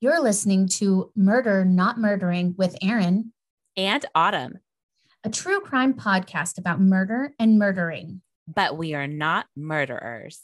You're listening to Murder Not Murdering with Aaron and Autumn, a true crime podcast about murder and murdering. But we are not murderers.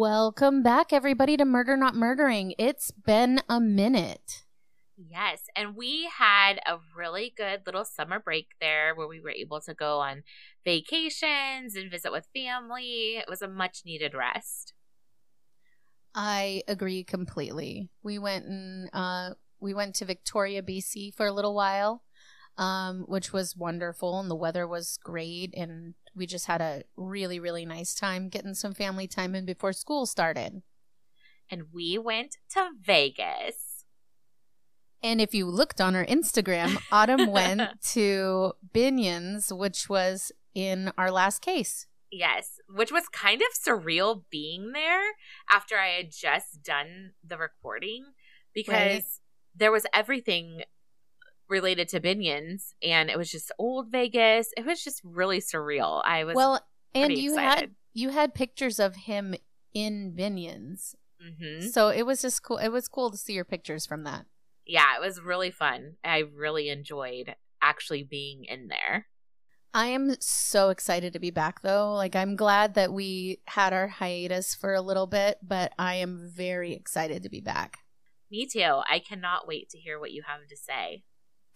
Welcome back, everybody, to Murder Not Murdering. It's been a minute. Yes. And we had a really good little summer break there where we were able to go on vacations and visit with family. It was a much needed rest. I agree completely. We went and uh, we went to Victoria, BC for a little while, um, which was wonderful, and the weather was great, and we just had a really, really nice time getting some family time in before school started. And we went to Vegas. And if you looked on our Instagram, Autumn went to Binion's, which was in our last case. Yes, which was kind of surreal being there after I had just done the recording because right. there was everything related to Binion's, and it was just old Vegas. It was just really surreal. I was well, and you excited. had you had pictures of him in Binion's, mm-hmm. so it was just cool. It was cool to see your pictures from that. Yeah, it was really fun. I really enjoyed actually being in there. I am so excited to be back though. Like I'm glad that we had our hiatus for a little bit, but I am very excited to be back. Me too. I cannot wait to hear what you have to say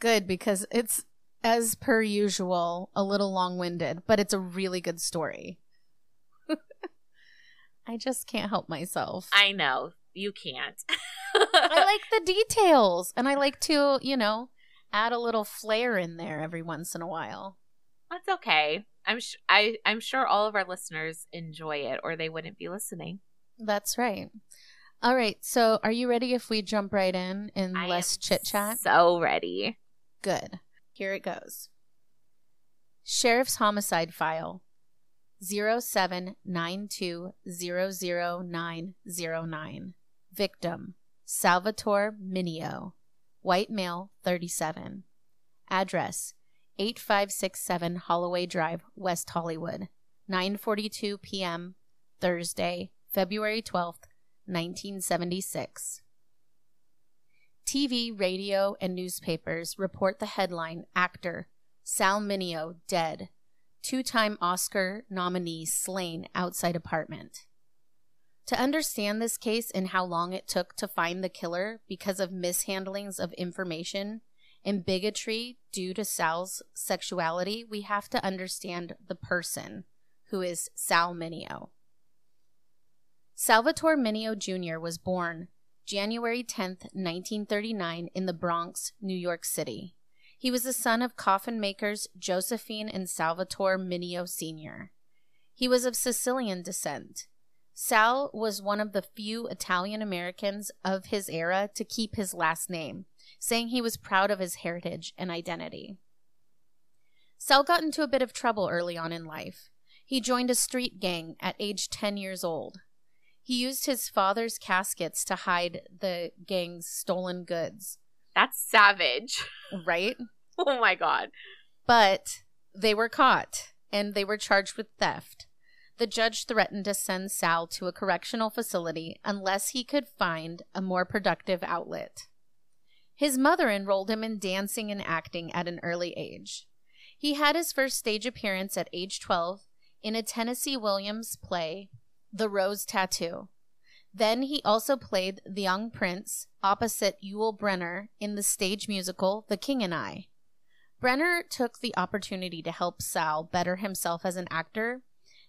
good because it's as per usual a little long-winded, but it's a really good story. I just can't help myself. I know. You can't. I like the details and I like to, you know, add a little flair in there every once in a while. That's okay. I'm sh- I I'm sure all of our listeners enjoy it or they wouldn't be listening. That's right. All right. So, are you ready if we jump right in and less chit chat? So ready. Good. Here it goes. Sheriff's Homicide File 0792000909. Victim Salvatore Mineo. White male, 37. Address 8567 Holloway Drive, West Hollywood. 9:42 p.m. Thursday, February 12th, 1976. TV, radio, and newspapers report the headline actor Sal Mineo dead, two time Oscar nominee slain outside apartment. To understand this case and how long it took to find the killer because of mishandlings of information and bigotry due to Sal's sexuality, we have to understand the person who is Sal Mineo. Salvatore Mineo Jr. was born January 10, 1939, in the Bronx, New York City. He was the son of coffin makers Josephine and Salvatore Mineo Sr. He was of Sicilian descent. Sal was one of the few Italian Americans of his era to keep his last name, saying he was proud of his heritage and identity. Sal got into a bit of trouble early on in life. He joined a street gang at age 10 years old. He used his father's caskets to hide the gang's stolen goods. That's savage. Right? oh my God. But they were caught and they were charged with theft. The judge threatened to send Sal to a correctional facility unless he could find a more productive outlet. His mother enrolled him in dancing and acting at an early age. He had his first stage appearance at age 12 in a Tennessee Williams play the Rose Tattoo. Then he also played the young prince opposite Yul Brynner in the stage musical The King and I. Brynner took the opportunity to help Sal better himself as an actor.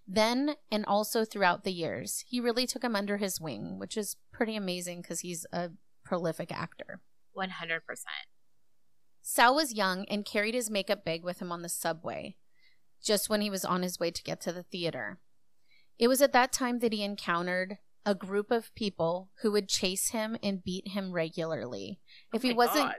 Then and also throughout the years, he really took him under his wing, which is pretty amazing because he's a prolific actor. 100%. Sal was young and carried his makeup bag with him on the subway, just when he was on his way to get to the theater. It was at that time that he encountered a group of people who would chase him and beat him regularly. If oh he wasn't God.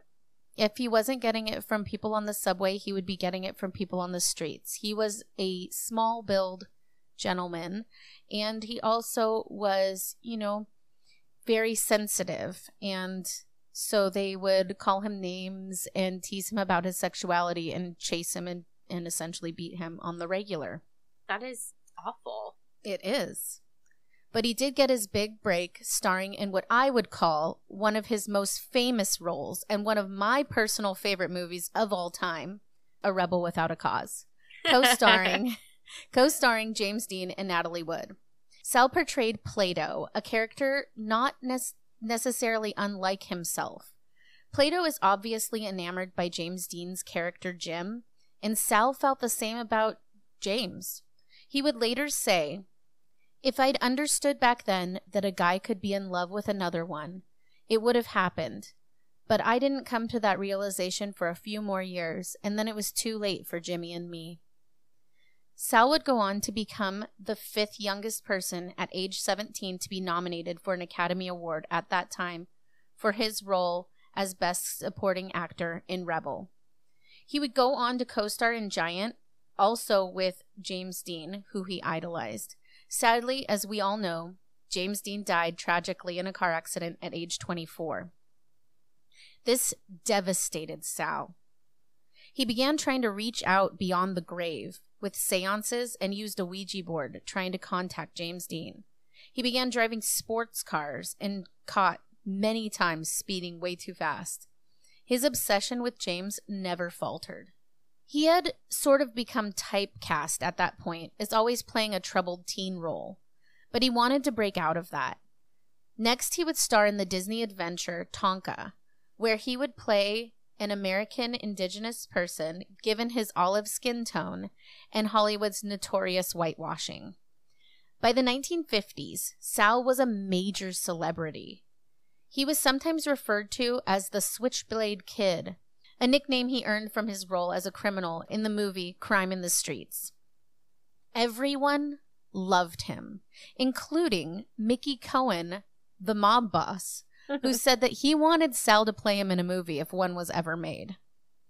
if he wasn't getting it from people on the subway, he would be getting it from people on the streets. He was a small build gentleman. And he also was, you know, very sensitive. And so they would call him names and tease him about his sexuality and chase him and, and essentially beat him on the regular. That is awful. It is. But he did get his big break starring in what I would call one of his most famous roles and one of my personal favorite movies of all time, A Rebel Without a Cause, co-starring co-starring James Dean and Natalie Wood. Sal portrayed Plato, a character not ne- necessarily unlike himself. Plato is obviously enamored by James Dean's character Jim, and Sal felt the same about James. He would later say, if I'd understood back then that a guy could be in love with another one, it would have happened. But I didn't come to that realization for a few more years, and then it was too late for Jimmy and me. Sal would go on to become the fifth youngest person at age 17 to be nominated for an Academy Award at that time for his role as Best Supporting Actor in Rebel. He would go on to co star in Giant, also with James Dean, who he idolized. Sadly, as we all know, James Dean died tragically in a car accident at age 24. This devastated Sal. He began trying to reach out beyond the grave with seances and used a Ouija board trying to contact James Dean. He began driving sports cars and caught many times speeding way too fast. His obsession with James never faltered. He had sort of become typecast at that point as always playing a troubled teen role, but he wanted to break out of that. Next, he would star in the Disney adventure Tonka, where he would play an American indigenous person given his olive skin tone and Hollywood's notorious whitewashing. By the 1950s, Sal was a major celebrity. He was sometimes referred to as the Switchblade Kid a nickname he earned from his role as a criminal in the movie Crime in the Streets. Everyone loved him, including Mickey Cohen, the mob boss, who said that he wanted Sal to play him in a movie if one was ever made.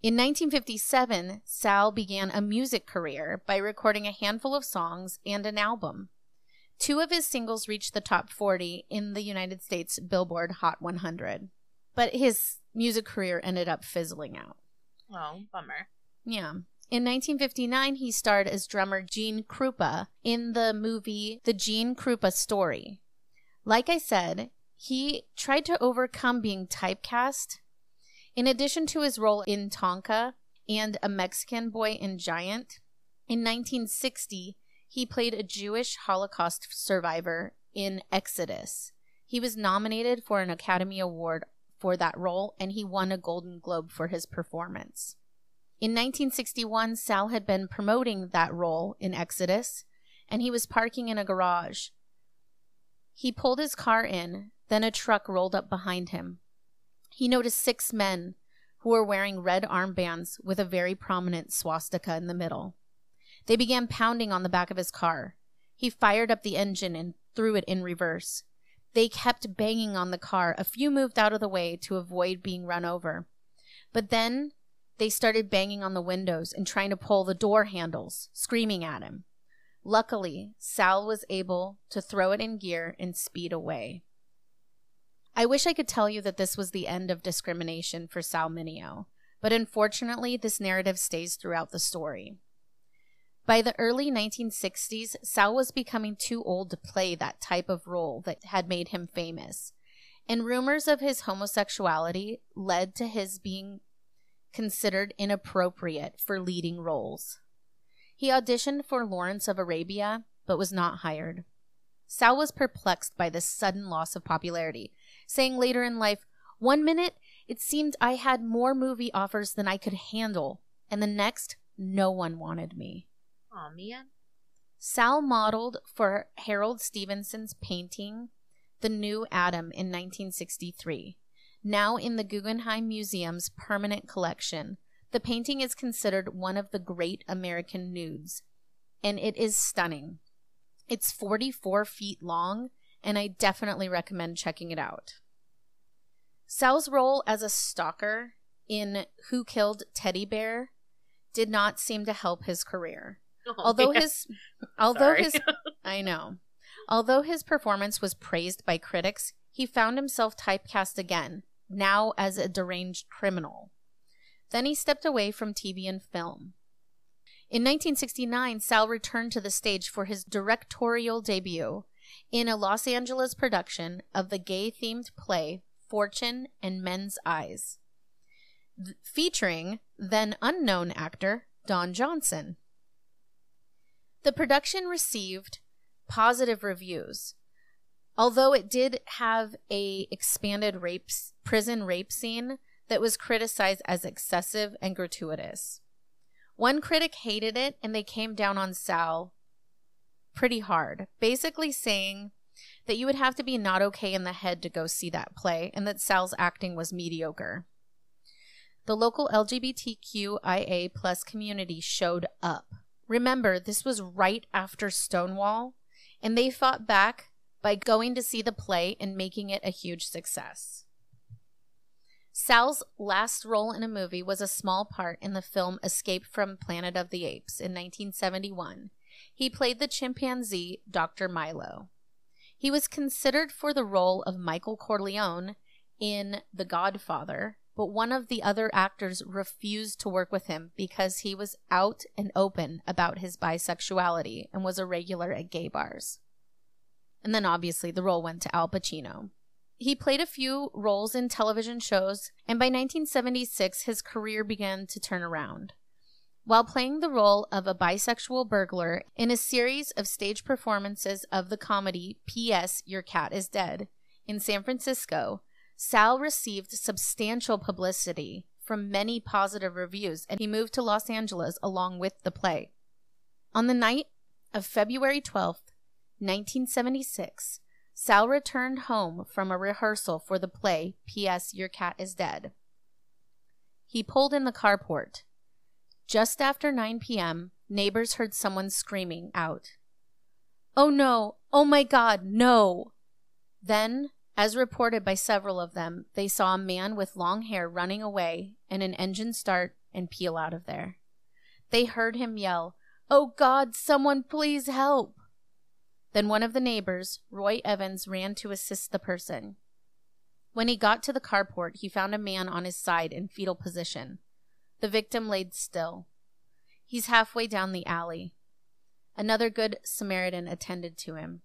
In 1957, Sal began a music career by recording a handful of songs and an album. Two of his singles reached the top 40 in the United States Billboard Hot 100. But his music career ended up fizzling out. Oh, bummer. Yeah. In 1959, he starred as drummer Gene Krupa in the movie The Gene Krupa Story. Like I said, he tried to overcome being typecast. In addition to his role in Tonka and a Mexican boy in Giant, in 1960, he played a Jewish Holocaust survivor in Exodus. He was nominated for an Academy Award for that role, and he won a Golden Globe for his performance. In 1961, Sal had been promoting that role in Exodus, and he was parking in a garage. He pulled his car in, then a truck rolled up behind him. He noticed six men who were wearing red armbands with a very prominent swastika in the middle. They began pounding on the back of his car. He fired up the engine and threw it in reverse. They kept banging on the car. A few moved out of the way to avoid being run over. But then they started banging on the windows and trying to pull the door handles, screaming at him. Luckily, Sal was able to throw it in gear and speed away. I wish I could tell you that this was the end of discrimination for Sal Mineo, but unfortunately, this narrative stays throughout the story. By the early 1960s, Sal was becoming too old to play that type of role that had made him famous, and rumors of his homosexuality led to his being considered inappropriate for leading roles. He auditioned for Lawrence of Arabia, but was not hired. Sal was perplexed by this sudden loss of popularity, saying later in life, One minute, it seemed I had more movie offers than I could handle, and the next, no one wanted me. Oh man. Sal modeled for Harold Stevenson's painting The New Adam in 1963. Now in the Guggenheim Museum's permanent collection, the painting is considered one of the great American nudes, and it is stunning. It's 44 feet long, and I definitely recommend checking it out. Sal's role as a stalker in Who Killed Teddy Bear did not seem to help his career. Oh, although man. his although Sorry. his I know. Although his performance was praised by critics, he found himself typecast again, now as a deranged criminal. Then he stepped away from TV and film. In 1969, Sal returned to the stage for his directorial debut in a Los Angeles production of the gay themed play Fortune and Men's Eyes, featuring then unknown actor Don Johnson. The production received positive reviews, although it did have a expanded rape prison rape scene that was criticized as excessive and gratuitous. One critic hated it and they came down on Sal pretty hard, basically saying that you would have to be not okay in the head to go see that play and that Sal's acting was mediocre. The local LGBTQIA plus community showed up. Remember, this was right after Stonewall, and they fought back by going to see the play and making it a huge success. Sal's last role in a movie was a small part in the film Escape from Planet of the Apes in 1971. He played the chimpanzee Dr. Milo. He was considered for the role of Michael Corleone in The Godfather, but one of the other actors refused to work with him because he was out and open about his bisexuality and was a regular at gay bars. And then obviously the role went to Al Pacino. He played a few roles in television shows, and by 1976, his career began to turn around. While playing the role of a bisexual burglar in a series of stage performances of the comedy P.S. Your Cat is Dead in San Francisco, Sal received substantial publicity from many positive reviews, and he moved to Los Angeles along with the play. On the night of February 12th, 1976, Sal returned home from a rehearsal for the play P.S. Your Cat is Dead. He pulled in the carport. Just after 9 p.m., neighbors heard someone screaming out, Oh no! Oh my god, no! Then, as reported by several of them, they saw a man with long hair running away and an engine start and peel out of there. They heard him yell, Oh God, someone please help! Then one of the neighbors, Roy Evans, ran to assist the person. When he got to the carport, he found a man on his side in fetal position. The victim laid still. He's halfway down the alley. Another good Samaritan attended to him.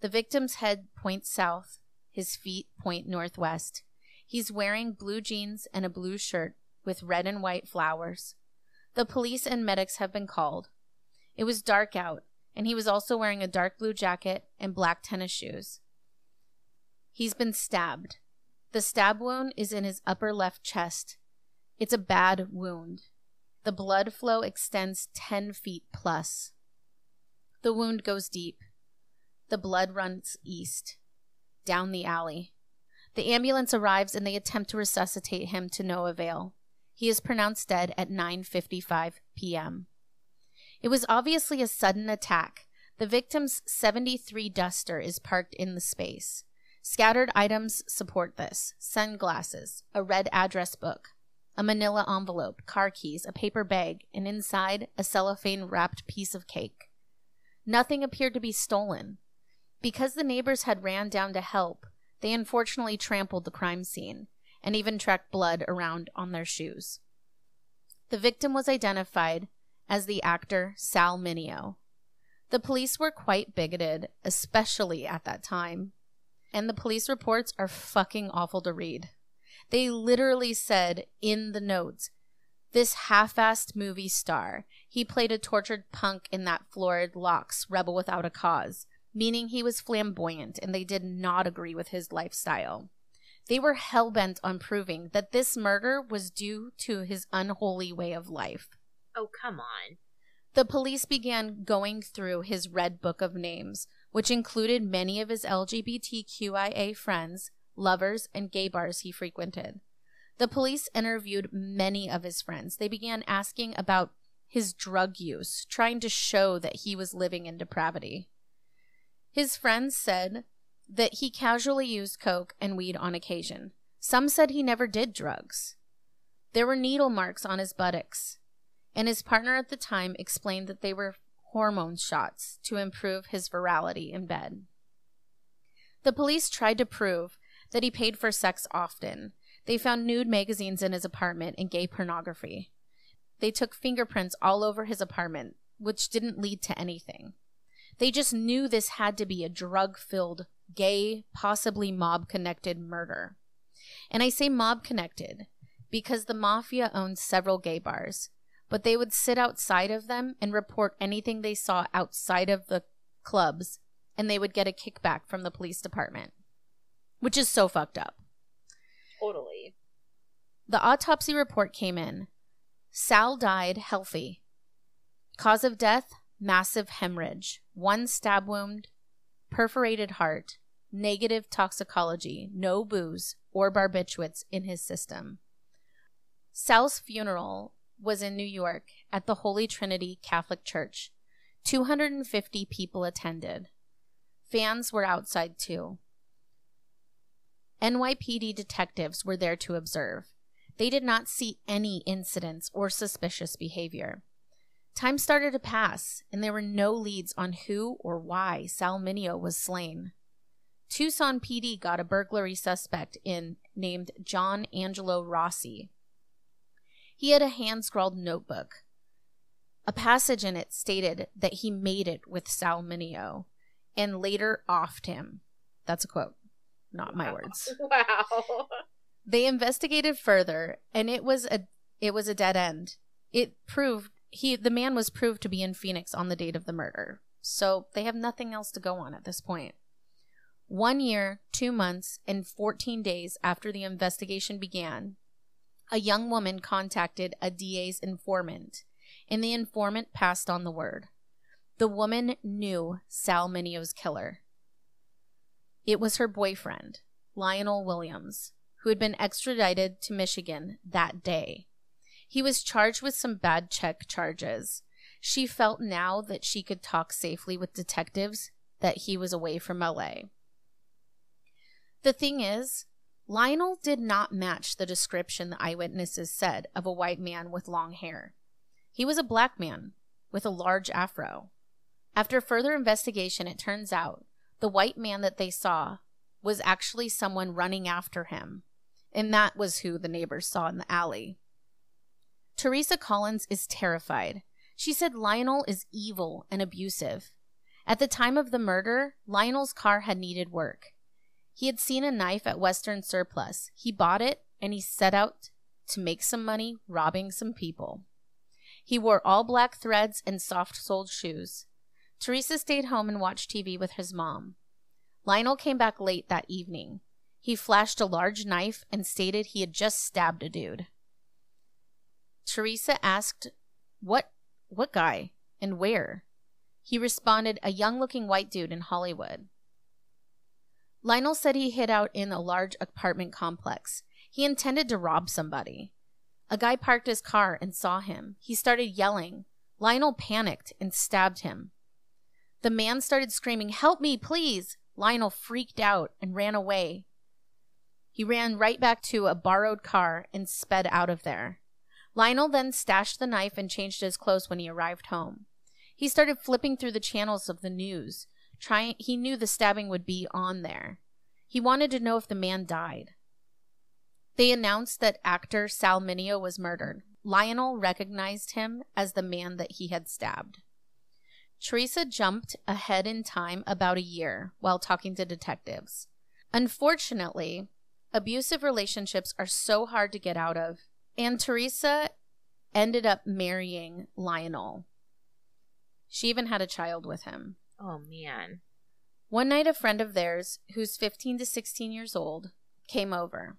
The victim's head points south, his feet point northwest. He's wearing blue jeans and a blue shirt with red and white flowers. The police and medics have been called. It was dark out, and he was also wearing a dark blue jacket and black tennis shoes. He's been stabbed. The stab wound is in his upper left chest. It's a bad wound. The blood flow extends 10 feet plus. The wound goes deep. The blood runs east, down the alley. The ambulance arrives and they attempt to resuscitate him to no avail. He is pronounced dead at 9:55 p.m. It was obviously a sudden attack. The victim's 73 Duster is parked in the space. Scattered items support this sunglasses, a red address book, a manila envelope, car keys, a paper bag, and inside a cellophane wrapped piece of cake. Nothing appeared to be stolen. Because the neighbors had ran down to help, they unfortunately trampled the crime scene and even tracked blood around on their shoes. The victim was identified as the actor Sal Mineo. The police were quite bigoted, especially at that time. And the police reports are fucking awful to read. They literally said in the notes, this half assed movie star, he played a tortured punk in that florid locks, rebel without a cause, meaning he was flamboyant and they did not agree with his lifestyle. They were hell bent on proving that this murder was due to his unholy way of life. Oh, come on. The police began going through his red book of names, which included many of his LGBTQIA friends, lovers, and gay bars he frequented. The police interviewed many of his friends. They began asking about his drug use, trying to show that he was living in depravity. His friends said that he casually used coke and weed on occasion. Some said he never did drugs. There were needle marks on his buttocks and his partner at the time explained that they were hormone shots to improve his virality in bed. The police tried to prove that he paid for sex often. They found nude magazines in his apartment and gay pornography. They took fingerprints all over his apartment, which didn't lead to anything. They just knew this had to be a drug filled, gay, possibly mob connected murder. And I say mob connected because the mafia owned several gay bars, but they would sit outside of them and report anything they saw outside of the clubs, and they would get a kickback from the police department, which is so fucked up. Totally. The autopsy report came in. Sal died healthy. Cause of death massive hemorrhage, one stab wound, perforated heart, negative toxicology, no booze or barbiturates in his system. Sal's funeral was in New York at the Holy Trinity Catholic Church. 250 people attended. Fans were outside too. NYPD detectives were there to observe. They did not see any incidents or suspicious behavior. Time started to pass, and there were no leads on who or why Sal Mineo was slain. Tucson PD got a burglary suspect in named John Angelo Rossi. He had a hand scrawled notebook. A passage in it stated that he made it with Sal Mineo and later offed him. That's a quote, not my Wow. words. Wow. They investigated further and it was a it was a dead end. It proved he the man was proved to be in Phoenix on the date of the murder. So they have nothing else to go on at this point. One year, two months, and 14 days after the investigation began, a young woman contacted a DA's informant, and the informant passed on the word. The woman knew Sal Mineo's killer. It was her boyfriend, Lionel Williams, who had been extradited to Michigan that day. He was charged with some bad check charges. She felt now that she could talk safely with detectives that he was away from LA. The thing is, Lionel did not match the description the eyewitnesses said of a white man with long hair. He was a black man with a large afro. After further investigation, it turns out the white man that they saw was actually someone running after him, and that was who the neighbors saw in the alley. Teresa Collins is terrified. She said Lionel is evil and abusive. At the time of the murder, Lionel's car had needed work. He had seen a knife at Western Surplus. He bought it and he set out to make some money robbing some people. He wore all black threads and soft soled shoes. Teresa stayed home and watched TV with his mom. Lionel came back late that evening. He flashed a large knife and stated he had just stabbed a dude. Teresa asked, "What what guy and where?" He responded, "A young-looking white dude in Hollywood." Lionel said he hid out in a large apartment complex. He intended to rob somebody. A guy parked his car and saw him. He started yelling. Lionel panicked and stabbed him. The man started screaming, Help me, please! Lionel freaked out and ran away. He ran right back to a borrowed car and sped out of there. Lionel then stashed the knife and changed his clothes when he arrived home. He started flipping through the channels of the news. Trying, he knew the stabbing would be on there. He wanted to know if the man died. They announced that actor Sal Mineo was murdered. Lionel recognized him as the man that he had stabbed. Teresa jumped ahead in time about a year while talking to detectives. Unfortunately, abusive relationships are so hard to get out of, and Teresa ended up marrying Lionel. She even had a child with him. Oh man. One night, a friend of theirs, who's 15 to 16 years old, came over.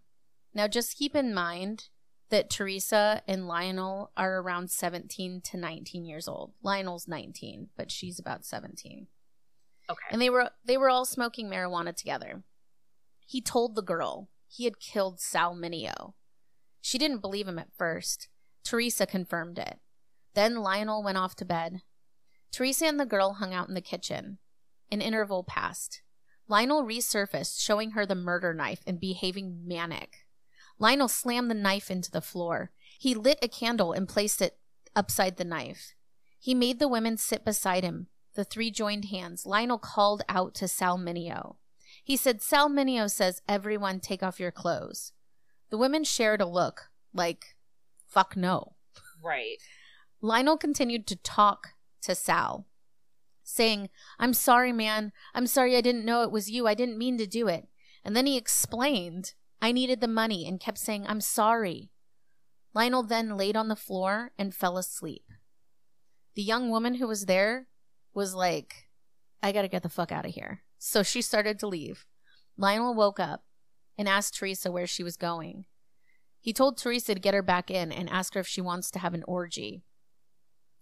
Now, just keep in mind that Teresa and Lionel are around 17 to 19 years old. Lionel's 19, but she's about 17. Okay. And they were they were all smoking marijuana together. He told the girl he had killed Sal Mineo. She didn't believe him at first. Teresa confirmed it. Then Lionel went off to bed. Teresa and the girl hung out in the kitchen. An interval passed. Lionel resurfaced, showing her the murder knife and behaving manic. Lionel slammed the knife into the floor. He lit a candle and placed it upside the knife. He made the women sit beside him. The three joined hands. Lionel called out to Sal Mineo. He said, Sal Mineo says, everyone take off your clothes. The women shared a look like, fuck no. Right. Lionel continued to talk to Sal, saying, I'm sorry, man. I'm sorry I didn't know it was you. I didn't mean to do it. And then he explained I needed the money and kept saying, I'm sorry. Lionel then laid on the floor and fell asleep. The young woman who was there was like, I gotta get the fuck out of here. So she started to leave. Lionel woke up and asked Teresa where she was going. He told Teresa to get her back in and ask her if she wants to have an orgy.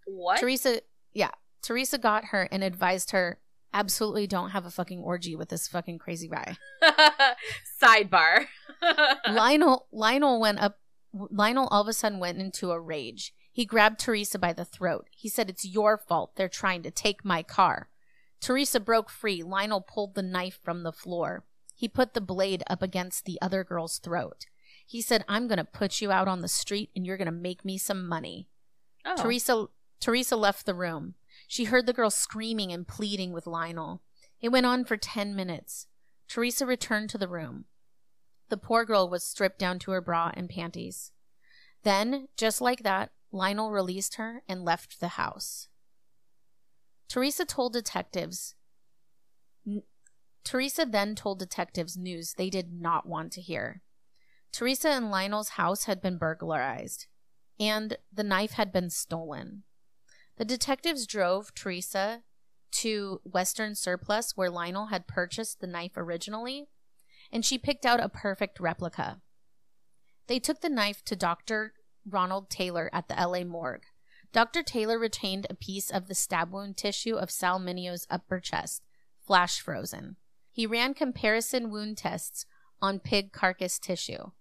What? Teresa, yeah, Teresa got her and advised her absolutely don't have a fucking orgy with this fucking crazy guy. Sidebar. Lionel Lionel went up Lionel all of a sudden went into a rage. He grabbed Teresa by the throat. He said, It's your fault. They're trying to take my car. Teresa broke free. Lionel pulled the knife from the floor. He put the blade up against the other girl's throat. He said, I'm going to put you out on the street and you're going to make me some money. Oh. Teresa Teresa left the room. She heard the girl screaming and pleading with Lionel. It went on for 10 minutes. Teresa returned to the room. The poor girl was stripped down to her bra and panties. Then, just like that, Lionel released her and left the house. Teresa told detectives. Teresa then told detectives news they did not want to hear. Teresa and Lionel's house had been burglarized, and the knife had been stolen. The detectives drove Teresa to Western Surplus, where Lionel had purchased the knife originally, and she picked out a perfect replica. They took the knife to Dr. Ronald Taylor at the LA morgue. Dr. Taylor retained a piece of the stab wound tissue of Sal Mineo's upper chest, flash frozen. He ran comparison wound tests on pig carcass tissue.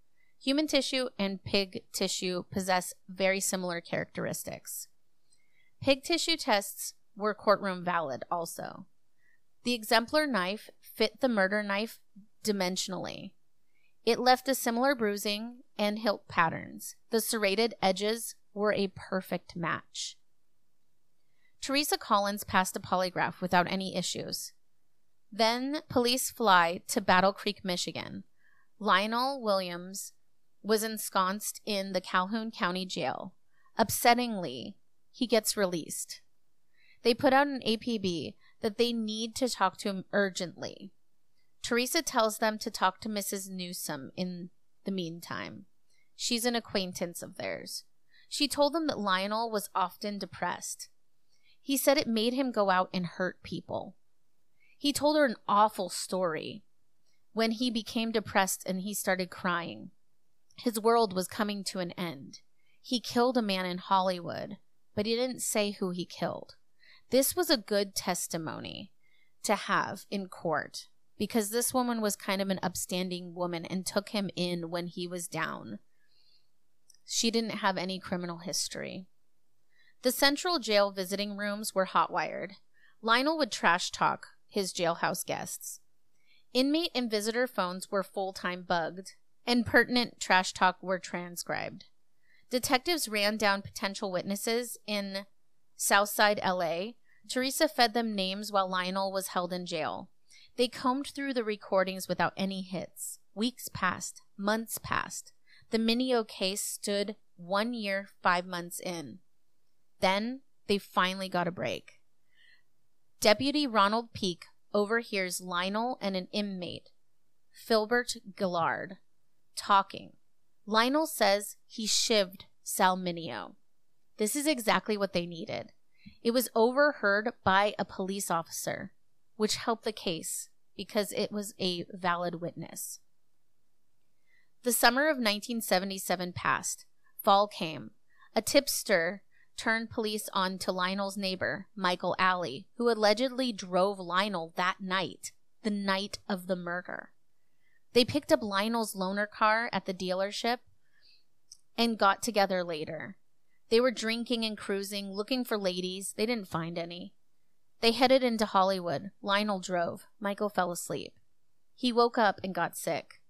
Human tissue and pig tissue possess very similar characteristics. Pig tissue tests were courtroom valid also. The exemplar knife fit the murder knife dimensionally. It left a similar bruising and hilt patterns. The serrated edges were a perfect match. Teresa Collins passed a polygraph without any issues. Then police fly to Battle Creek, Michigan. Lionel Williams was ensconced in the Calhoun County Jail. Upsettingly, he gets released. They put out an APB that they need to talk to him urgently. Teresa tells them to talk to Mrs. Newsom in the meantime. She's an acquaintance of theirs. She told them that Lionel was often depressed. He said it made him go out and hurt people. He told her an awful story when he became depressed and he started crying. His world was coming to an end. He killed a man in Hollywood but he didn't say who he killed. This was a good testimony to have in court because this woman was kind of an upstanding woman and took him in when he was down. She didn't have any criminal history. The central jail visiting rooms were hotwired. Lionel would trash talk his jailhouse guests. Inmate and visitor phones were full time bugged, and pertinent trash talk were transcribed. Detectives ran down potential witnesses in Southside LA. Teresa fed them names while Lionel was held in jail. They combed through the recordings without any hits. Weeks passed, months passed. The Mineo case stood one year, five months in. Then they finally got a break. Deputy Ronald Peak overhears Lionel and an inmate, Filbert Gillard, talking. Lionel says he shivved Sal Mineo. This is exactly what they needed. It was overheard by a police officer, which helped the case because it was a valid witness. The summer of 1977 passed. Fall came. A tipster turned police on to Lionel's neighbor, Michael Alley, who allegedly drove Lionel that night, the night of the murder. They picked up Lionel's loaner car at the dealership and got together later. They were drinking and cruising, looking for ladies. They didn't find any. They headed into Hollywood. Lionel drove. Michael fell asleep. He woke up and got sick.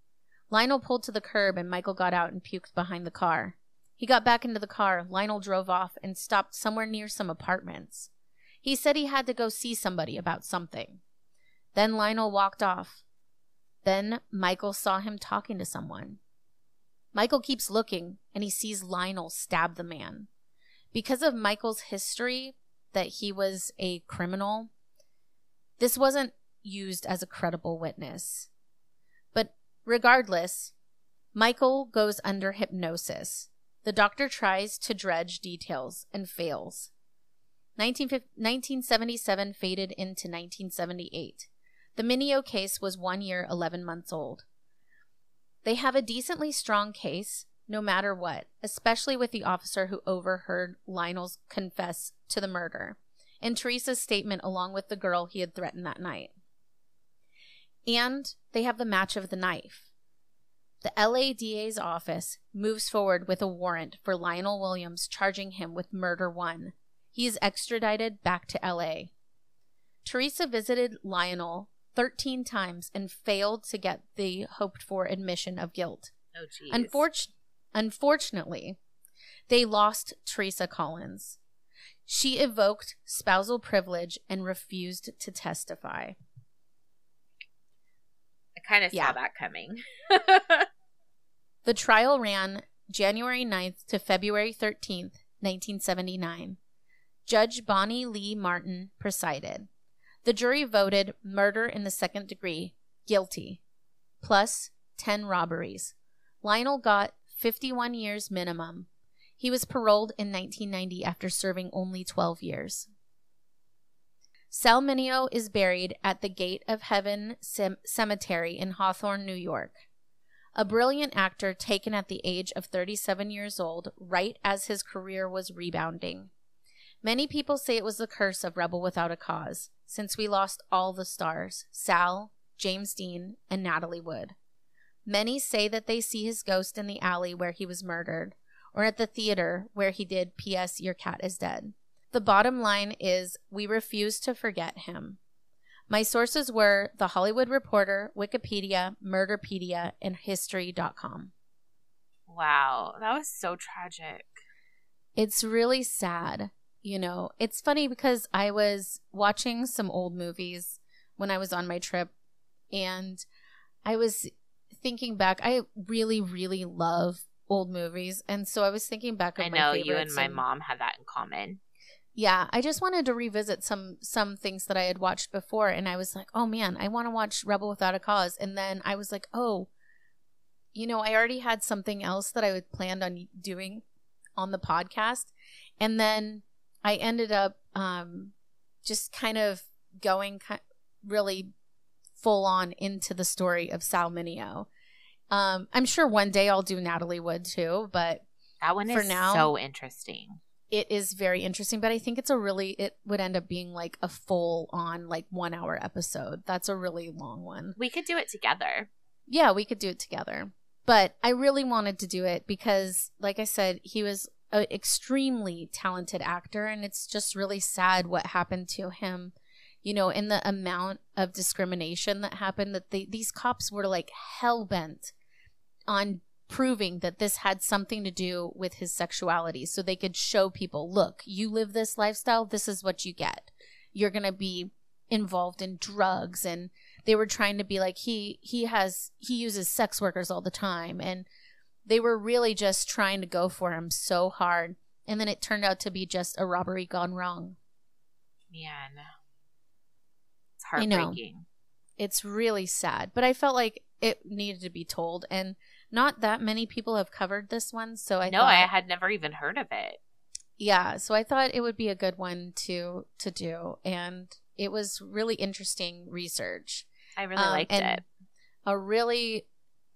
Lionel pulled to the curb and Michael got out and puked behind the car. He got back into the car. Lionel drove off and stopped somewhere near some apartments. He said he had to go see somebody about something. Then Lionel walked off. Then Michael saw him talking to someone. Michael keeps looking and he sees Lionel stab the man. Because of Michael's history that he was a criminal, this wasn't used as a credible witness. But regardless, Michael goes under hypnosis. The doctor tries to dredge details and fails. 1977 faded into 1978. The Mineo case was one year, 11 months old. They have a decently strong case, no matter what, especially with the officer who overheard Lionel's confess to the murder and Teresa's statement along with the girl he had threatened that night. And they have the match of the knife. The LADA's office moves forward with a warrant for Lionel Williams, charging him with murder one. He is extradited back to LA. Teresa visited Lionel 13 times and failed to get the hoped for admission of guilt. Oh, geez. Unfortunately, unfortunately, they lost Teresa Collins. She evoked spousal privilege and refused to testify. Kind of Yeah. saw that coming. The trial ran January 9th to February 13th, 1979. Judge Bonnie Lee Martin presided. The jury voted murder in the second degree, guilty, plus 10 robberies. Lionel got 51 years minimum. He was paroled in 1990 after serving only 12 years. Sal Mineo is buried at the Gate of Heaven Cem- Cemetery in Hawthorne, New York. A brilliant actor taken at the age of 37 years old, right as his career was rebounding. Many people say it was the curse of Rebel Without a Cause, since we lost all the stars Sal, James Dean, and Natalie Wood. Many say that they see his ghost in the alley where he was murdered, or at the theater where he did P.S. Your Cat is Dead. The bottom line is we refuse to forget him. My sources were The Hollywood Reporter, Wikipedia, Murderpedia, and History.com. wow, that was so tragic. It's really sad. You know, it's funny because I was watching some old movies when I was on my trip and I was thinking back. I really, really love old movies. And so I was thinking back of I know you and my mom had that in common. Yeah, I just wanted to revisit some some things that I had watched before and I was like, "Oh man, I want to watch Rebel Without a Cause." And then I was like, "Oh, you know, I already had something else that I had planned on doing on the podcast." And then I ended up um just kind of going really full on into the story of Sal Mineo. Um I'm sure one day I'll do Natalie Wood too, but That one For is now- so interesting. It is very interesting but i think it's a really it would end up being like a full on like one hour episode. That's a really long one. We could do it together. yeah we could do it together. But i really wanted to do it because like i said he was an extremely talented actor and it's just really sad what happened to him. You know in the amount of discrimination that happened that they, these cops were like hell-bent on proving that this had something to do with his sexuality so they could show people look you live this lifestyle this is what you get you're going to be involved in drugs and they were trying to be like he he has he uses sex workers all the time and they were really just trying to go for him so hard and then it turned out to be just a robbery gone wrong Man. It's I know. heartbreaking. it's really sad but i felt like it needed to be told and not that many people have covered this one so i no, thought, I had never even heard of it. yeah so i thought it would be a good one to to do and it was really interesting research I really Um, liked it. a really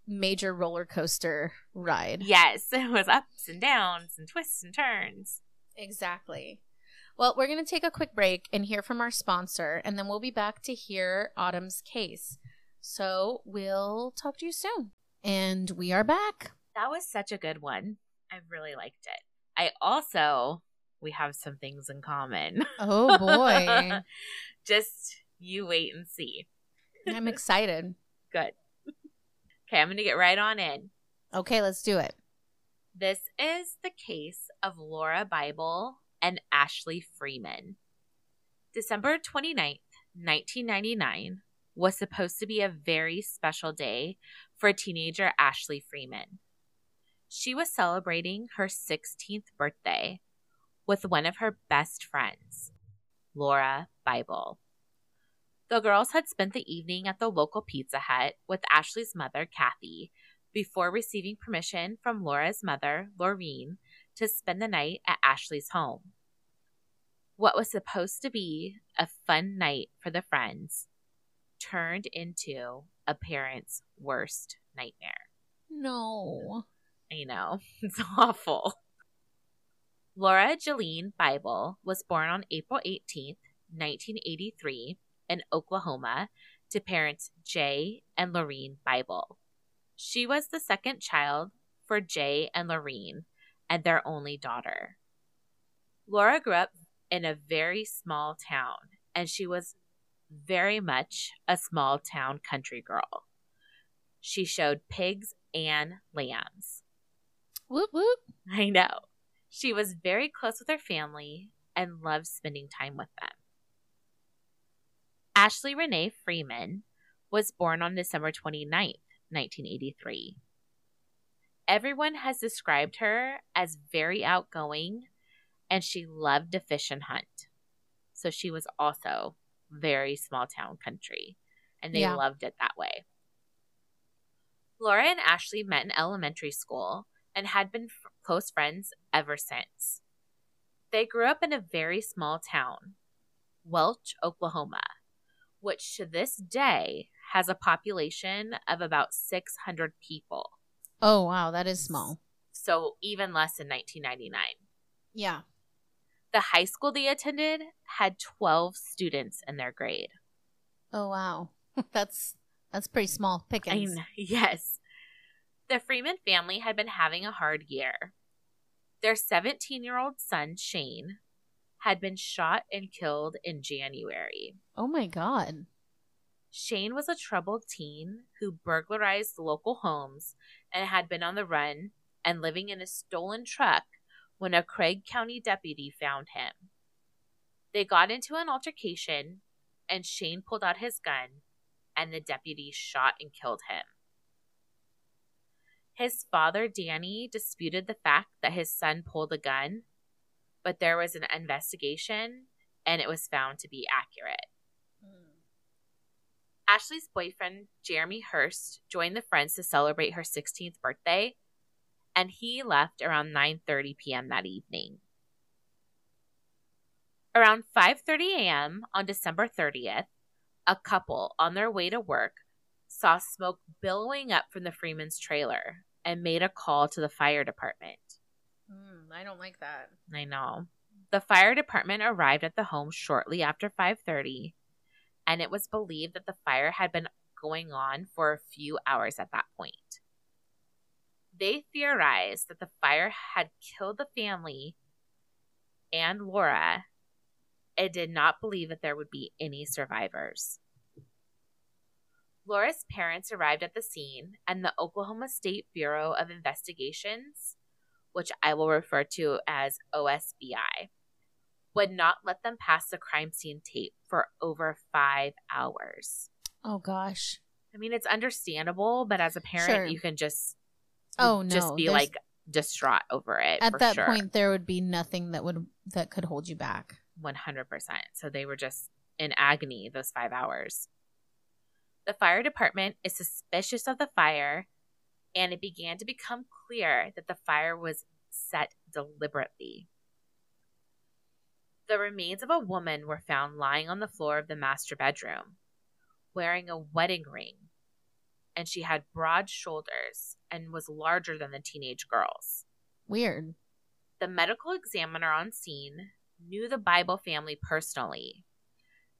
major roller coaster ride Yes, it was ups and downs and twists and turns. Exactly. Well, we're going to take a quick break and hear from our sponsor, and then we'll be back to hear Autumn's case. So we'll talk to you soon. And we are back. That was such a good one. I really liked it. I also, we have some things in common. Oh boy. Just you wait and see. I'm excited. Good. Okay, I'm going to get right on in. Okay, let's do it. This is the case of Laura Bible and Ashley Freeman. December 29th, 1999 was supposed to be a very special day for teenager Ashley Freeman. She was celebrating her 16th birthday with one of her best friends, Laura Bible. The girls had spent the evening at the local Pizza Hut with Ashley's mother, Kathy, before receiving permission from Laura's mother, Lorene, to spend the night at Ashley's home. What was supposed to be a fun night for the friends turned into a parent's worst nightmare. No. I know, it's awful. Laura Jeline Bible was born on April 18th, 1983, in Oklahoma to parents Jay and Lorene Bible. She was the second child for Jay and Lorene and their only daughter. Laura grew up in a very small town and she was very much a small town country girl. She showed pigs and lambs. Whoop whoop. I know. She was very close with her family and loved spending time with them. Ashley Renee Freeman was born on December 29th, 1983. Everyone has described her as very outgoing and she loved to fish and hunt. So she was also very small town country and they yeah. loved it that way. Laura and Ashley met in elementary school and had been f- close friends ever since. They grew up in a very small town, Welch, Oklahoma, which to this day has a population of about 600 people. Oh, wow, that is small. So even less in 1999. Yeah. The high school they attended had 12 students in their grade. Oh, wow. that's that's pretty small pickings. Yes. The Freeman family had been having a hard year. Their 17 year old son, Shane, had been shot and killed in January. Oh my God. Shane was a troubled teen who burglarized local homes and had been on the run and living in a stolen truck when a Craig County deputy found him. They got into an altercation, and Shane pulled out his gun, and the deputy shot and killed him. His father, Danny, disputed the fact that his son pulled a gun but there was an investigation and it was found to be accurate. Mm. Ashley's boyfriend, Jeremy Hurst, joined the friends to celebrate her 16th birthday, and he left around 9:30 p.m. that evening. Around 5:30 a.m. on December 30th, a couple on their way to work saw smoke billowing up from the Freeman's trailer and made a call to the fire department. Mm, I don't like that. I know. The fire department arrived at the home shortly after 5:30, and it was believed that the fire had been going on for a few hours at that point. They theorized that the fire had killed the family and Laura and did not believe that there would be any survivors. Laura's parents arrived at the scene, and the Oklahoma State Bureau of Investigations which I will refer to as OSBI, would not let them pass the crime scene tape for over five hours. Oh, gosh. I mean, it's understandable, but as a parent, sure. you can just oh no, just be like distraught over it. At that sure. point, there would be nothing that would that could hold you back. One hundred percent. So they were just in agony those five hours. The fire department is suspicious of the fire and it began to become clear that the fire was set deliberately. The remains of a woman were found lying on the floor of the master bedroom, wearing a wedding ring, and she had broad shoulders and was larger than the teenage girls. Weird. The medical examiner on scene knew the Bible family personally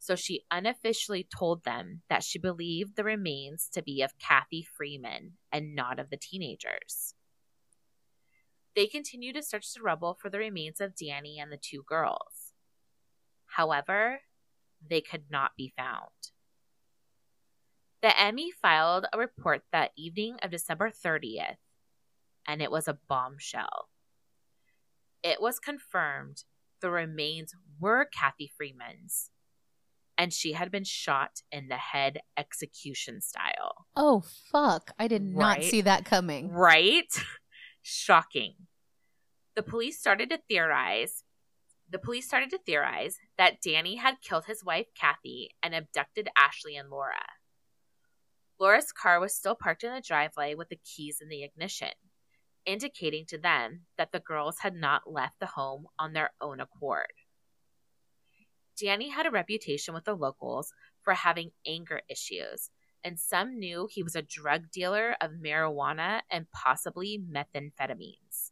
so she unofficially told them that she believed the remains to be of Kathy Freeman and not of the teenagers. They continued to search the rubble for the remains of Danny and the two girls. However, they could not be found. The ME filed a report that evening of December 30th, and it was a bombshell. It was confirmed the remains were Kathy Freeman's, and she had been shot in the head execution style. Oh, fuck. I did not Right. see that coming. Right? Shocking. The police started to theorize. The police started to theorize that Danny had killed his wife Kathy and abducted Ashley and Laura. Laura's car was still parked in the driveway with the keys in the ignition, indicating to them that the girls had not left the home on their own accord. Danny had a reputation with the locals for having anger issues, and some knew he was a drug dealer of marijuana and possibly methamphetamines.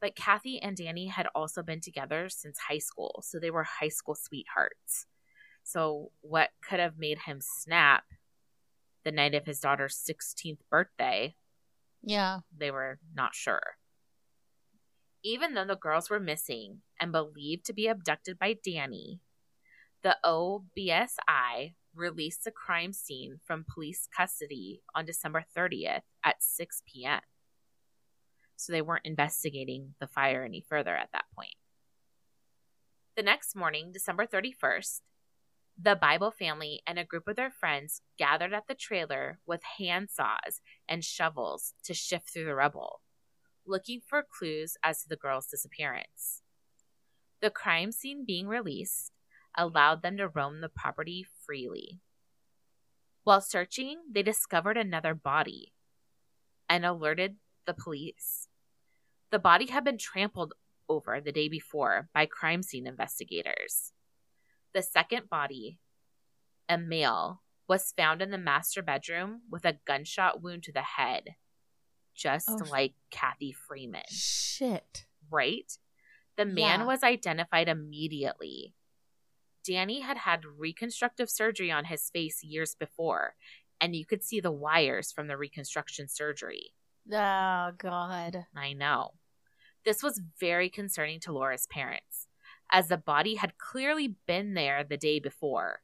But Kathy and Danny had also been together since high school, so they were high school sweethearts. So, what could have made him snap the night of his daughter's 16th birthday, Yeah. they were not sure. Even though the girls were missing and believed to be abducted by Danny, the OBSI released the crime scene from police custody on December 30th at 6 p.m. So they weren't investigating the fire any further at that point. The next morning, December 31st, the Bible family and a group of their friends gathered at the trailer with handsaws and shovels to shift through the rubble, looking for clues as to the girl's disappearance. The crime scene being released allowed them to roam the property freely. While searching, they discovered another body and alerted the police. The body had been trampled over the day before by crime scene investigators. The second body, a male, was found in the master bedroom with a gunshot wound to the head, just Oh. like Kathy Freeman Shit. right? The man Yeah. was identified immediately. Danny had had reconstructive surgery on his face years before, and you could see the wires from the reconstruction surgery. Oh, God. I know. This was very concerning to Laura's parents, as the body had clearly been there the day before.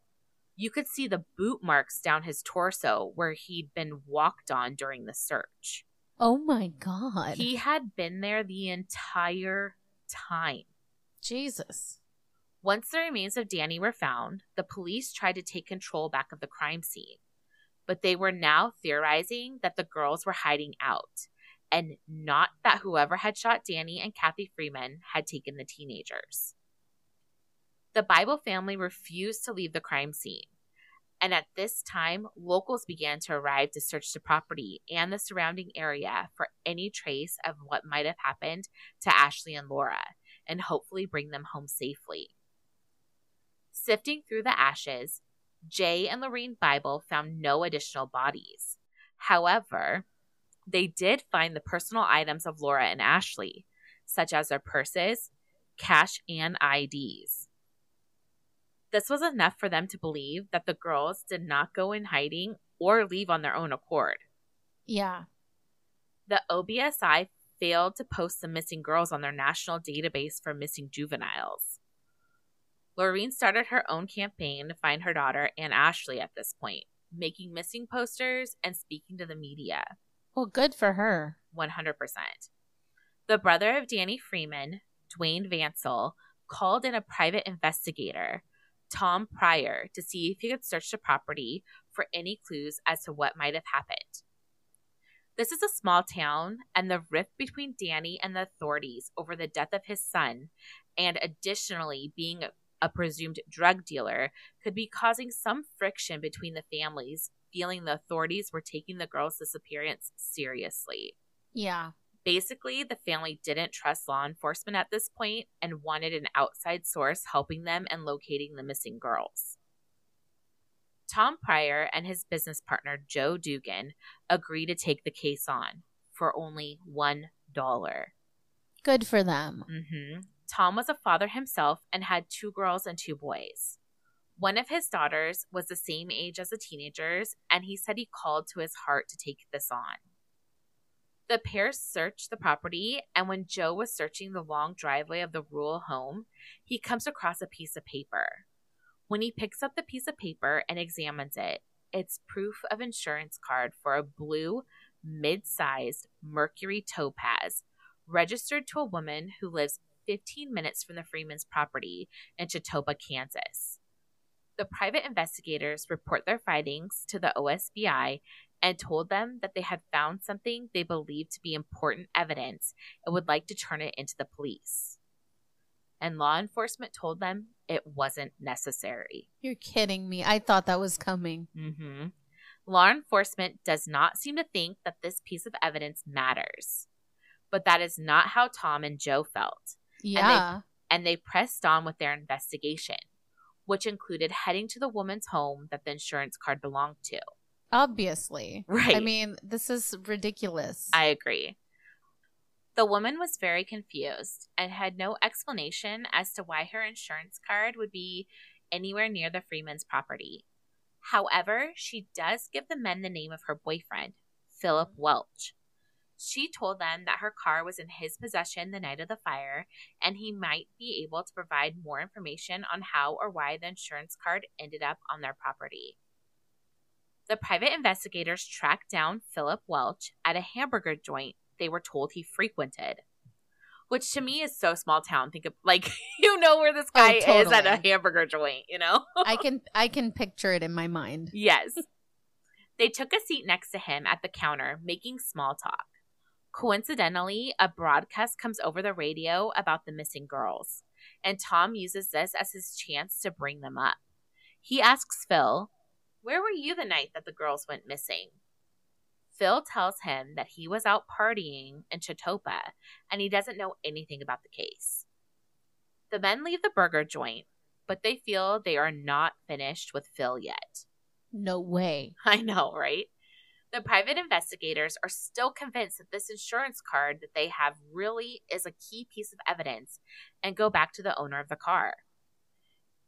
You could see the boot marks down his torso where he'd been walked on during the search. Oh, my God. He had been there the entire time. Jesus. Once the remains of Danny were found, the police tried to take control back of the crime scene. But they were now theorizing that the girls were hiding out, and not that whoever had shot Danny and Kathy Freeman had taken the teenagers. The Bible family refused to leave the crime scene. And at this time, locals began to arrive to search the property and the surrounding area for any trace of what might have happened to Ashley and Laura and hopefully bring them home safely. Sifting through the ashes, Jay and Lorraine Bible found no additional bodies. However, they did find the personal items of Laura and Ashley, such as their purses, cash, and IDs. This was enough for them to believe that the girls did not go in hiding or leave on their own accord. Yeah. The OBSI failed to post the missing girls on their national database for missing juveniles. Lorene started her own campaign to find her daughter and Ashley at this point, making missing posters and speaking to the media. Well, good for her. 100%. The brother of Danny Freeman, Dwayne Vansell, called in a private investigator, Tom Pryor, to see if he could search the property for any clues as to what might have happened. This is a small town, and the rift between Danny and the authorities over the death of his son, and additionally being a presumed drug dealer, could be causing some friction between the families, feeling the authorities were taking the girl's disappearance seriously. Yeah. Basically, the family didn't trust law enforcement at this point and wanted an outside source helping them and locating the missing girls. Tom Pryor and his business partner Joe Dugan agreed to take the case on for only $1. Good for them. hmm Tom was a father himself and had two girls and two boys. One of his daughters was the same age as the teenagers, and he said he called to his heart to take this on. The pair searched the property, and when Joe was searching the long driveway of the rural home, he comes across a piece of paper. When he picks up the piece of paper and examines it, it's proof of insurance card for a blue mid sized mercury topaz registered to a woman who lives 15 minutes from the Freeman's property in Chautauqua, Kansas. The private investigators report their findings to the OSBI and told them that they had found something they believed to be important evidence and would like to turn it into the police. And law enforcement told them it wasn't necessary. You're kidding me. I thought that was coming. Mm-hmm. Law enforcement does not seem to think that this piece of evidence matters. But that is not how Tom and Joe felt. Yeah. And they, and they pressed on with their investigation, which included heading to the woman's home that the insurance card belonged to. Obviously. Right. I mean, this is ridiculous. I agree. The woman was very confused and had no explanation as to why her insurance card would be anywhere near the Freeman's property. However, she does give the men the name of her boyfriend, Philip Welch. She told them that her car was in his possession the night of the fire and he might be able to provide more information on how or why the insurance card ended up on their property. The private investigators tracked down Philip Welch at a hamburger joint they were told he frequented. Which to me is so small town. Think of like you know where this oh, guy Oh, is at a hamburger joint, you know? I can I can picture it in my mind. Yes. they took a seat next to him at the counter, making small talk. Coincidentally, a broadcast comes over the radio about the missing girls, and Tom uses this as his chance to bring them up. He asks Phil, Where were you the night that the girls went missing? Phil tells him that he was out partying in Chautauqua and he doesn't know anything about the case. The men leave the burger joint, but they feel they are not finished with Phil yet. No way. I know, right? The private investigators are still convinced that this insurance card that they have really is a key piece of evidence and go back to the owner of the car.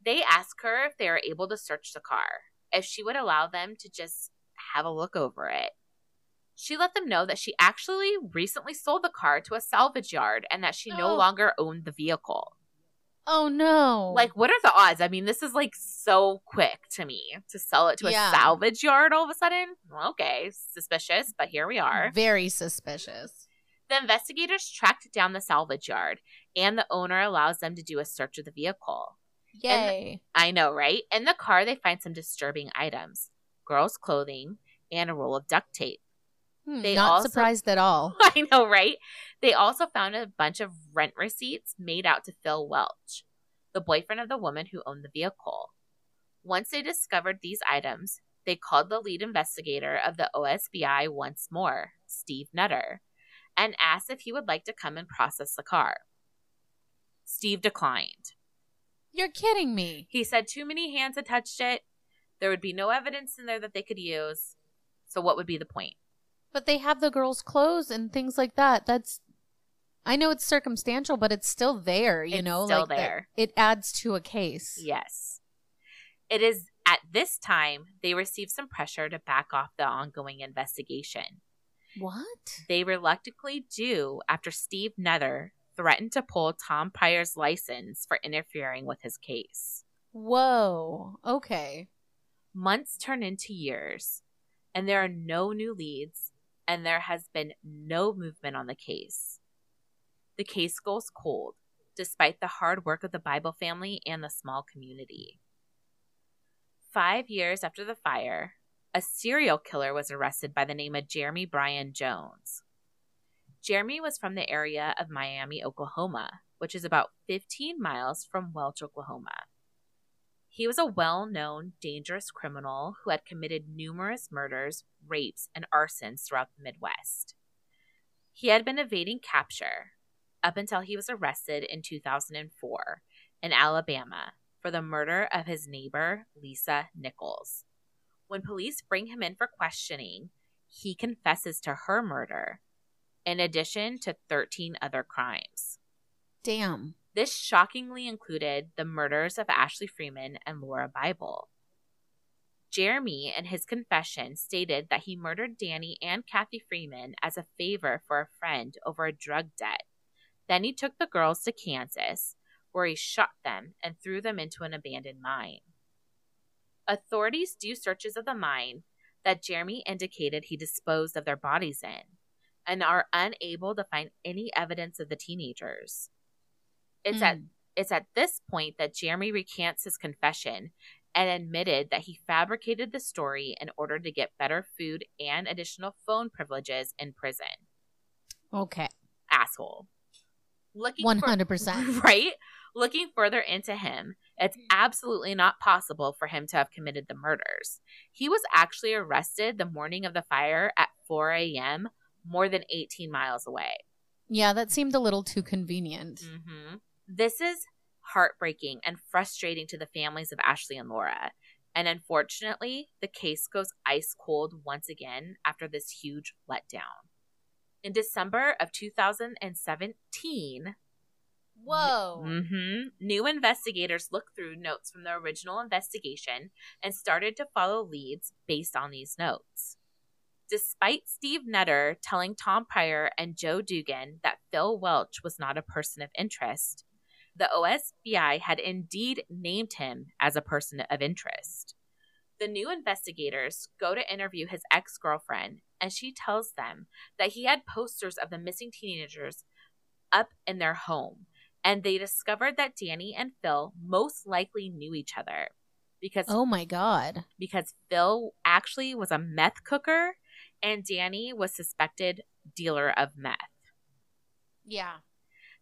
They ask her if they are able to search the car, if she would allow them to just have a look over it. She let them know that she actually recently sold the car to a salvage yard and that she no Oh. longer owned the vehicle. Oh no. Like, what are the odds? I mean, this is like so quick to me to sell it to a salvage yard all of a sudden. Well, okay, suspicious, but here we are. very suspicious. The investigators tracked down the salvage yard, and the owner allows them to do a search of the vehicle. Yay. I know, right? In the car, they find some disturbing items girls' clothing and a roll of duct tape. Hmm, they Not also- surprised at all. I know, right? They also found a bunch of rent receipts made out to Phil Welch, the boyfriend of the woman who owned the vehicle. Once they discovered these items, they called the lead investigator of the OSBI once more, Steve Nutter, and asked if he would like to come and process the car. Steve declined. You're kidding me. He said too many hands had touched it. There would be no evidence in there that they could use. So, what would be the point? But they have the girls' clothes and things like that. That's I know it's circumstantial, but it's still there, you It's know, still like there. It adds to a case. Yes. It is at this time they receive some pressure to back off the ongoing investigation. What? They reluctantly do after Steve Nether threatened to pull Tom Pryor's license for interfering with his case. Whoa. Okay. Months turn into years, and there are no new leads, and there has been no movement on the case. The case goes cold, despite the hard work of the Bible family and the small community. Five years after the fire, a serial killer was arrested by the name of Jeremy Bryan Jones. Jeremy was from the area of Miami, Oklahoma, which is about 15 miles from Welch, Oklahoma. He was a well known, dangerous criminal who had committed numerous murders, rapes, and arsons throughout the Midwest. He had been evading capture up until he was arrested in 2004 in Alabama for the murder of his neighbor, Lisa Nichols. When police bring him in for questioning, he confesses to her murder, in addition to 13 other crimes. Damn. This shockingly included the murders of Ashley Freeman and Laura Bible. Jeremy, in his confession, stated that he murdered Danny and Kathy Freeman as a favor for a friend over a drug debt. Then he took the girls to Kansas, where he shot them and threw them into an abandoned mine. Authorities do searches of the mine, that Jeremy indicated he disposed of their bodies in and are unable to find any evidence of the teenagers. It's mm. at hmm. it's at this point that Jeremy recants his confession and admitted that he fabricated the story in order to get better food and additional phone privileges in prison. Okay. Asshole. Looking 100%. For, right? Looking further into him, it's absolutely not possible for him to have committed the murders. He was actually arrested the morning of the fire at 4 a.m., more than 18 miles away. Yeah, that seemed a little too convenient. Mm-hmm. This is heartbreaking and frustrating to the families of Ashley and Laura. And unfortunately, the case goes ice cold once again after this huge letdown. In December of 2017, Whoa. Mm-hmm, new investigators looked through notes from the original investigation and started to follow leads based on these notes. Despite Steve Nutter telling Tom Pryor and Joe Dugan that Phil Welch was not a person of interest, the OSBI had indeed named him as a person of interest. The new investigators go to interview his ex girlfriend, and she tells them that he had posters of the missing teenagers up in their home, and they discovered that Danny and Phil most likely knew each other because oh my god because Phil actually was a meth cooker and Danny was suspected dealer of meth. Yeah.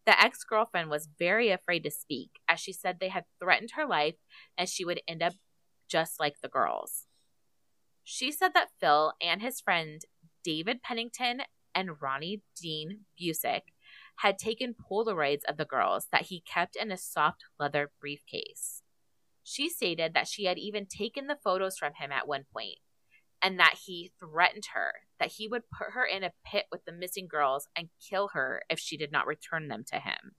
The ex girlfriend was very afraid to speak, as she said they had threatened her life and she would end up just like the girls. She said that Phil and his friend David Pennington and Ronnie Dean Busick had taken Polaroids of the girls that he kept in a soft leather briefcase. She stated that she had even taken the photos from him at one point and that he threatened her that he would put her in a pit with the missing girls and kill her if she did not return them to him.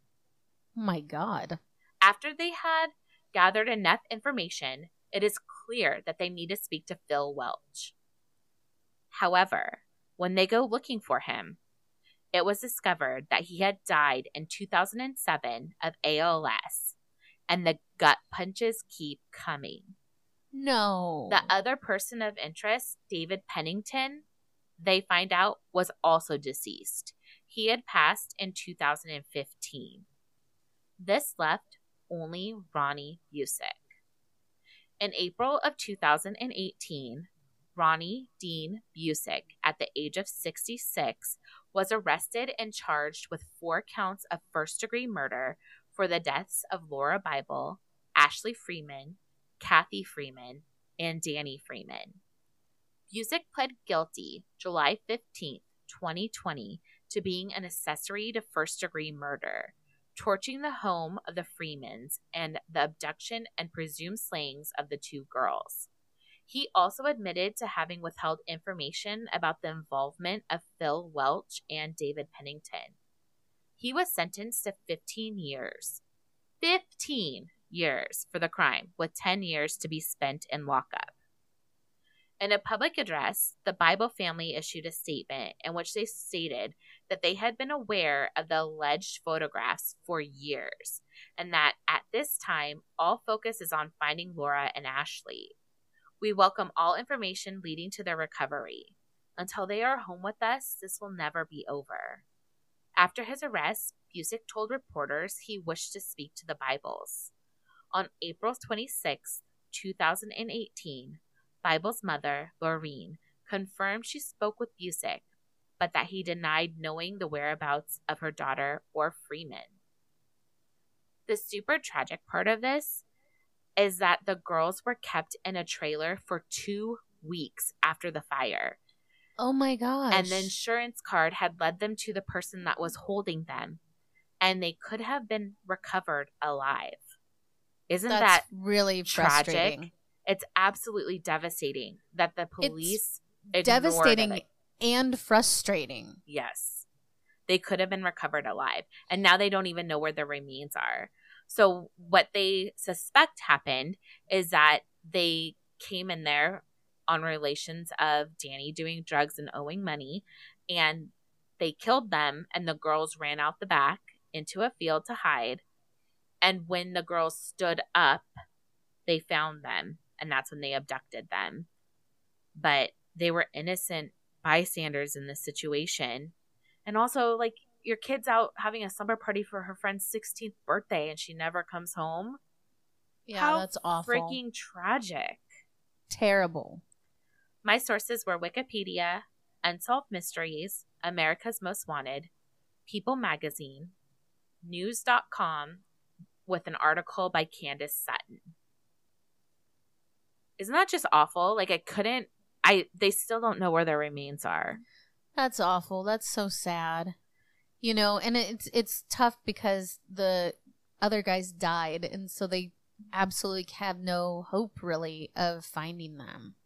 Oh my God. After they had gathered enough information, it is clear that they need to speak to Phil Welch. However, when they go looking for him, it was discovered that he had died in 2007 of ALS, and the gut punches keep coming. No. The other person of interest, David Pennington, they find out was also deceased. He had passed in 2015. This left only Ronnie Busick. In April of 2018, Ronnie Dean Busick, at the age of 66, was arrested and charged with four counts of first degree murder for the deaths of Laura Bible, Ashley Freeman, Kathy Freeman, and Danny Freeman. Busick pled guilty July 15, 2020, to being an accessory to first degree murder, torching the home of the Freemans, and the abduction and presumed slayings of the two girls. He also admitted to having withheld information about the involvement of Phil Welch and David Pennington. He was sentenced to 15 years. 15 years for the crime, with 10 years to be spent in lockup. In a public address, the Bible family issued a statement in which they stated that they had been aware of the alleged photographs for years and that at this time, all focus is on finding Laura and Ashley. We welcome all information leading to their recovery. Until they are home with us, this will never be over. After his arrest, Busick told reporters he wished to speak to the Bibles. On April 26, 2018, Bible's mother, Lorene, confirmed she spoke with Busick, but that he denied knowing the whereabouts of her daughter or Freeman. The super tragic part of this is that the girls were kept in a trailer for two weeks after the fire. Oh my gosh. And the insurance card had led them to the person that was holding them, and they could have been recovered alive. Isn't That's that really tragic? It's absolutely devastating that the police devastating and frustrating. Yes. They could have been recovered alive. And now they don't even know where their remains are. So what they suspect happened is that they came in there on relations of Danny doing drugs and owing money and they killed them and the girls ran out the back into a field to hide and when the girls stood up, they found them, and that's when they abducted them. But they were innocent bystanders in this situation. And also, like, your kid's out having a slumber party for her friend's 16th birthday and she never comes home. Yeah, How that's awful. Freaking tragic. terrible. My sources were Wikipedia, Unsolved Mysteries, America's Most Wanted, People Magazine, News.com, with an article by Candace Sutton. Isn't that just awful? Like I couldn't I they still don't know where their remains are. That's awful. That's so sad. You know, and it's it's tough because the other guys died and so they absolutely have no hope really of finding them.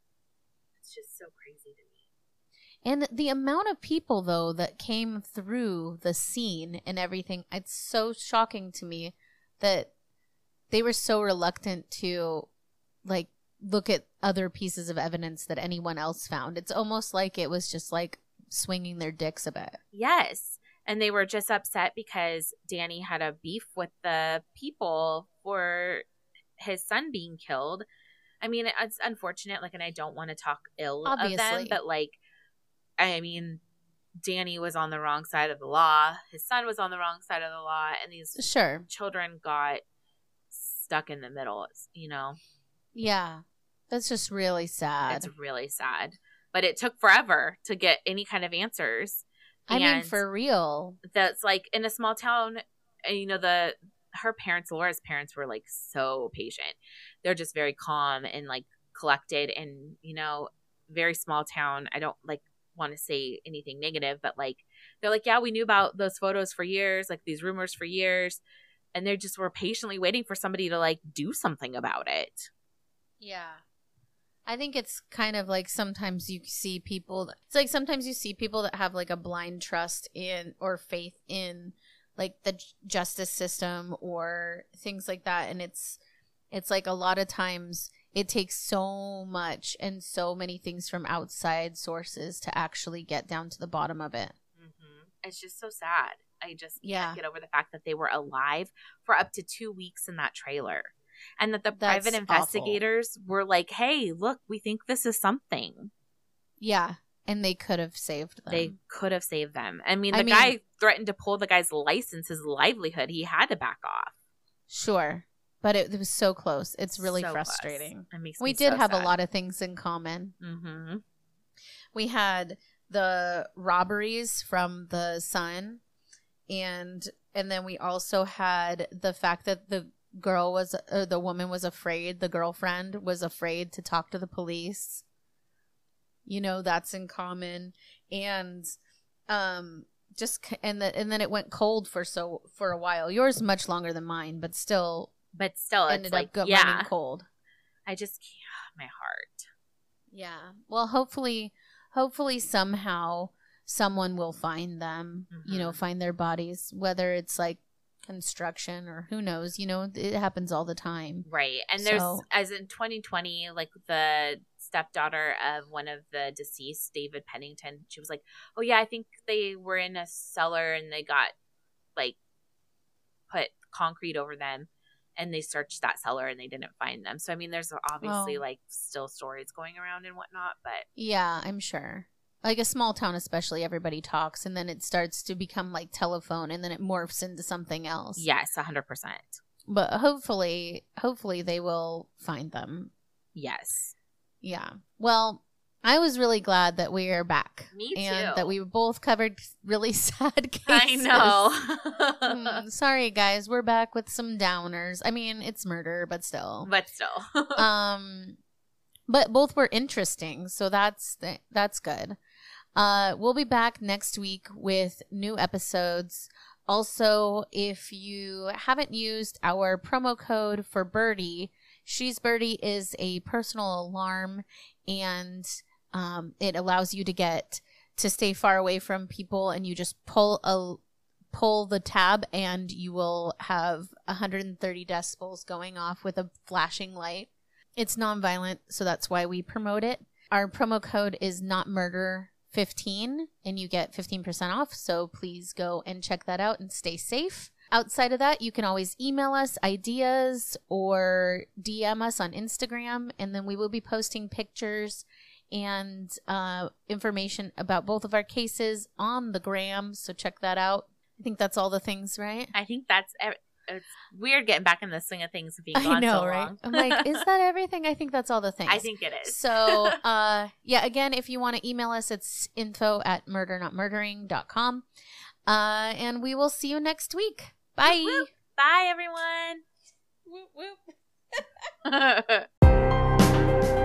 It's just so crazy to me. And the amount of people though that came through the scene and everything, it's so shocking to me that they were so reluctant to like look at other pieces of evidence that anyone else found. It's almost like it was just like swinging their dicks a bit. Yes. And they were just upset because Danny had a beef with the people for his son being killed. I mean, it's unfortunate, like, and I don't want to talk ill of them, but like, I mean, Danny was on the wrong side of the law. His son was on the wrong side of the law, and these Sure. children got stuck in the middle. You know, Yeah. That's just really sad. it's really sad. But it took forever to get any kind of answers. I mean, And- for real. that's like in a small town you know the her parents laura's parents were like so patient they're just very calm and like collected and you know very small town i don't like want to say anything negative but like they're like yeah we knew about those photos for years like these rumors for years and they just were patiently waiting for somebody to like do something about it Yeah. I think it's kind of like sometimes you see people it's like sometimes you see people that have like a blind trust in or faith in like the justice system or things like that and it's it's like a lot of times it takes so much and so many things from outside sources to actually get down to the bottom of it. hmm it's just so sad i just Yeah. can't get over the fact that they were alive for up to two weeks in that trailer and that the That's private awful. investigators were like hey look we think this is something Yeah, and they could have saved them. they could have saved them i mean I the mean- guy threatened to pull the guy's license his livelihood he had to back off sure, but it, it was so close. It's really So frustrating. it We did so have a lot of things in common. mm-hmm. We had the robberies from the son, and and then we also had the fact that the girl was or the woman was afraid. The girlfriend was afraid to talk to the police. You know that's in common, and um just and the, and then it went cold for so for a while. Yours much longer than mine, but still but still it's ended like up go- yeah cold. i just can't my heart Yeah. Well, hopefully, hopefully somehow someone will find them. You know, Mhm. find their bodies, whether it's like construction or who knows. You know, it happens all the time. Right. And there's, So- as in 2020, like the stepdaughter of one of the deceased, David Pennington, she was like, oh, yeah, I think they were in a cellar and they got like put concrete over them and they searched that cellar and they didn't find them. So, I mean, there's obviously Oh. like still stories going around and whatnot, but Yeah, I'm sure. Like a small town, especially, everybody talks, and then it starts to become like telephone, and then it morphs into something else. yes, 100%. But hopefully, hopefully they will find them. Yes. Yeah. Well, I was really glad that we are back. Me And that we both covered really sad cases. I know. Mm, sorry, guys. We're back with some downers. I mean, it's murder, but still. but still. um, but both were interesting, so that's th- that's good. Uh, we'll be back next week with new episodes. Also, if you haven't used our promo code for Birdie, She's Birdie is a personal alarm, and um, it allows you to get to stay far away from people, and you just pull a pull the tab, and you will have 130 decibels going off with a flashing light. It's nonviolent, so that's why we promote it. Our promo code is not murder 15 and you get 15% off, so please go and check that out and stay safe. Outside of that, you can always email us ideas or DM us on Instagram and then we will be posting pictures and uh, information about both of our cases on the gram. So check that out. I think that's all the things, right? I think that's ev- it's weird getting back in the swing of things being I know, so right? long. I'm like, is that everything? I think that's all the things. I think it is. So, uh, yeah, again, if you want to email us, it's info at murdernotmurdering.com. Uh, and we will see you next week. Bye. Whoop. Bye, everyone. Whoop, whoop.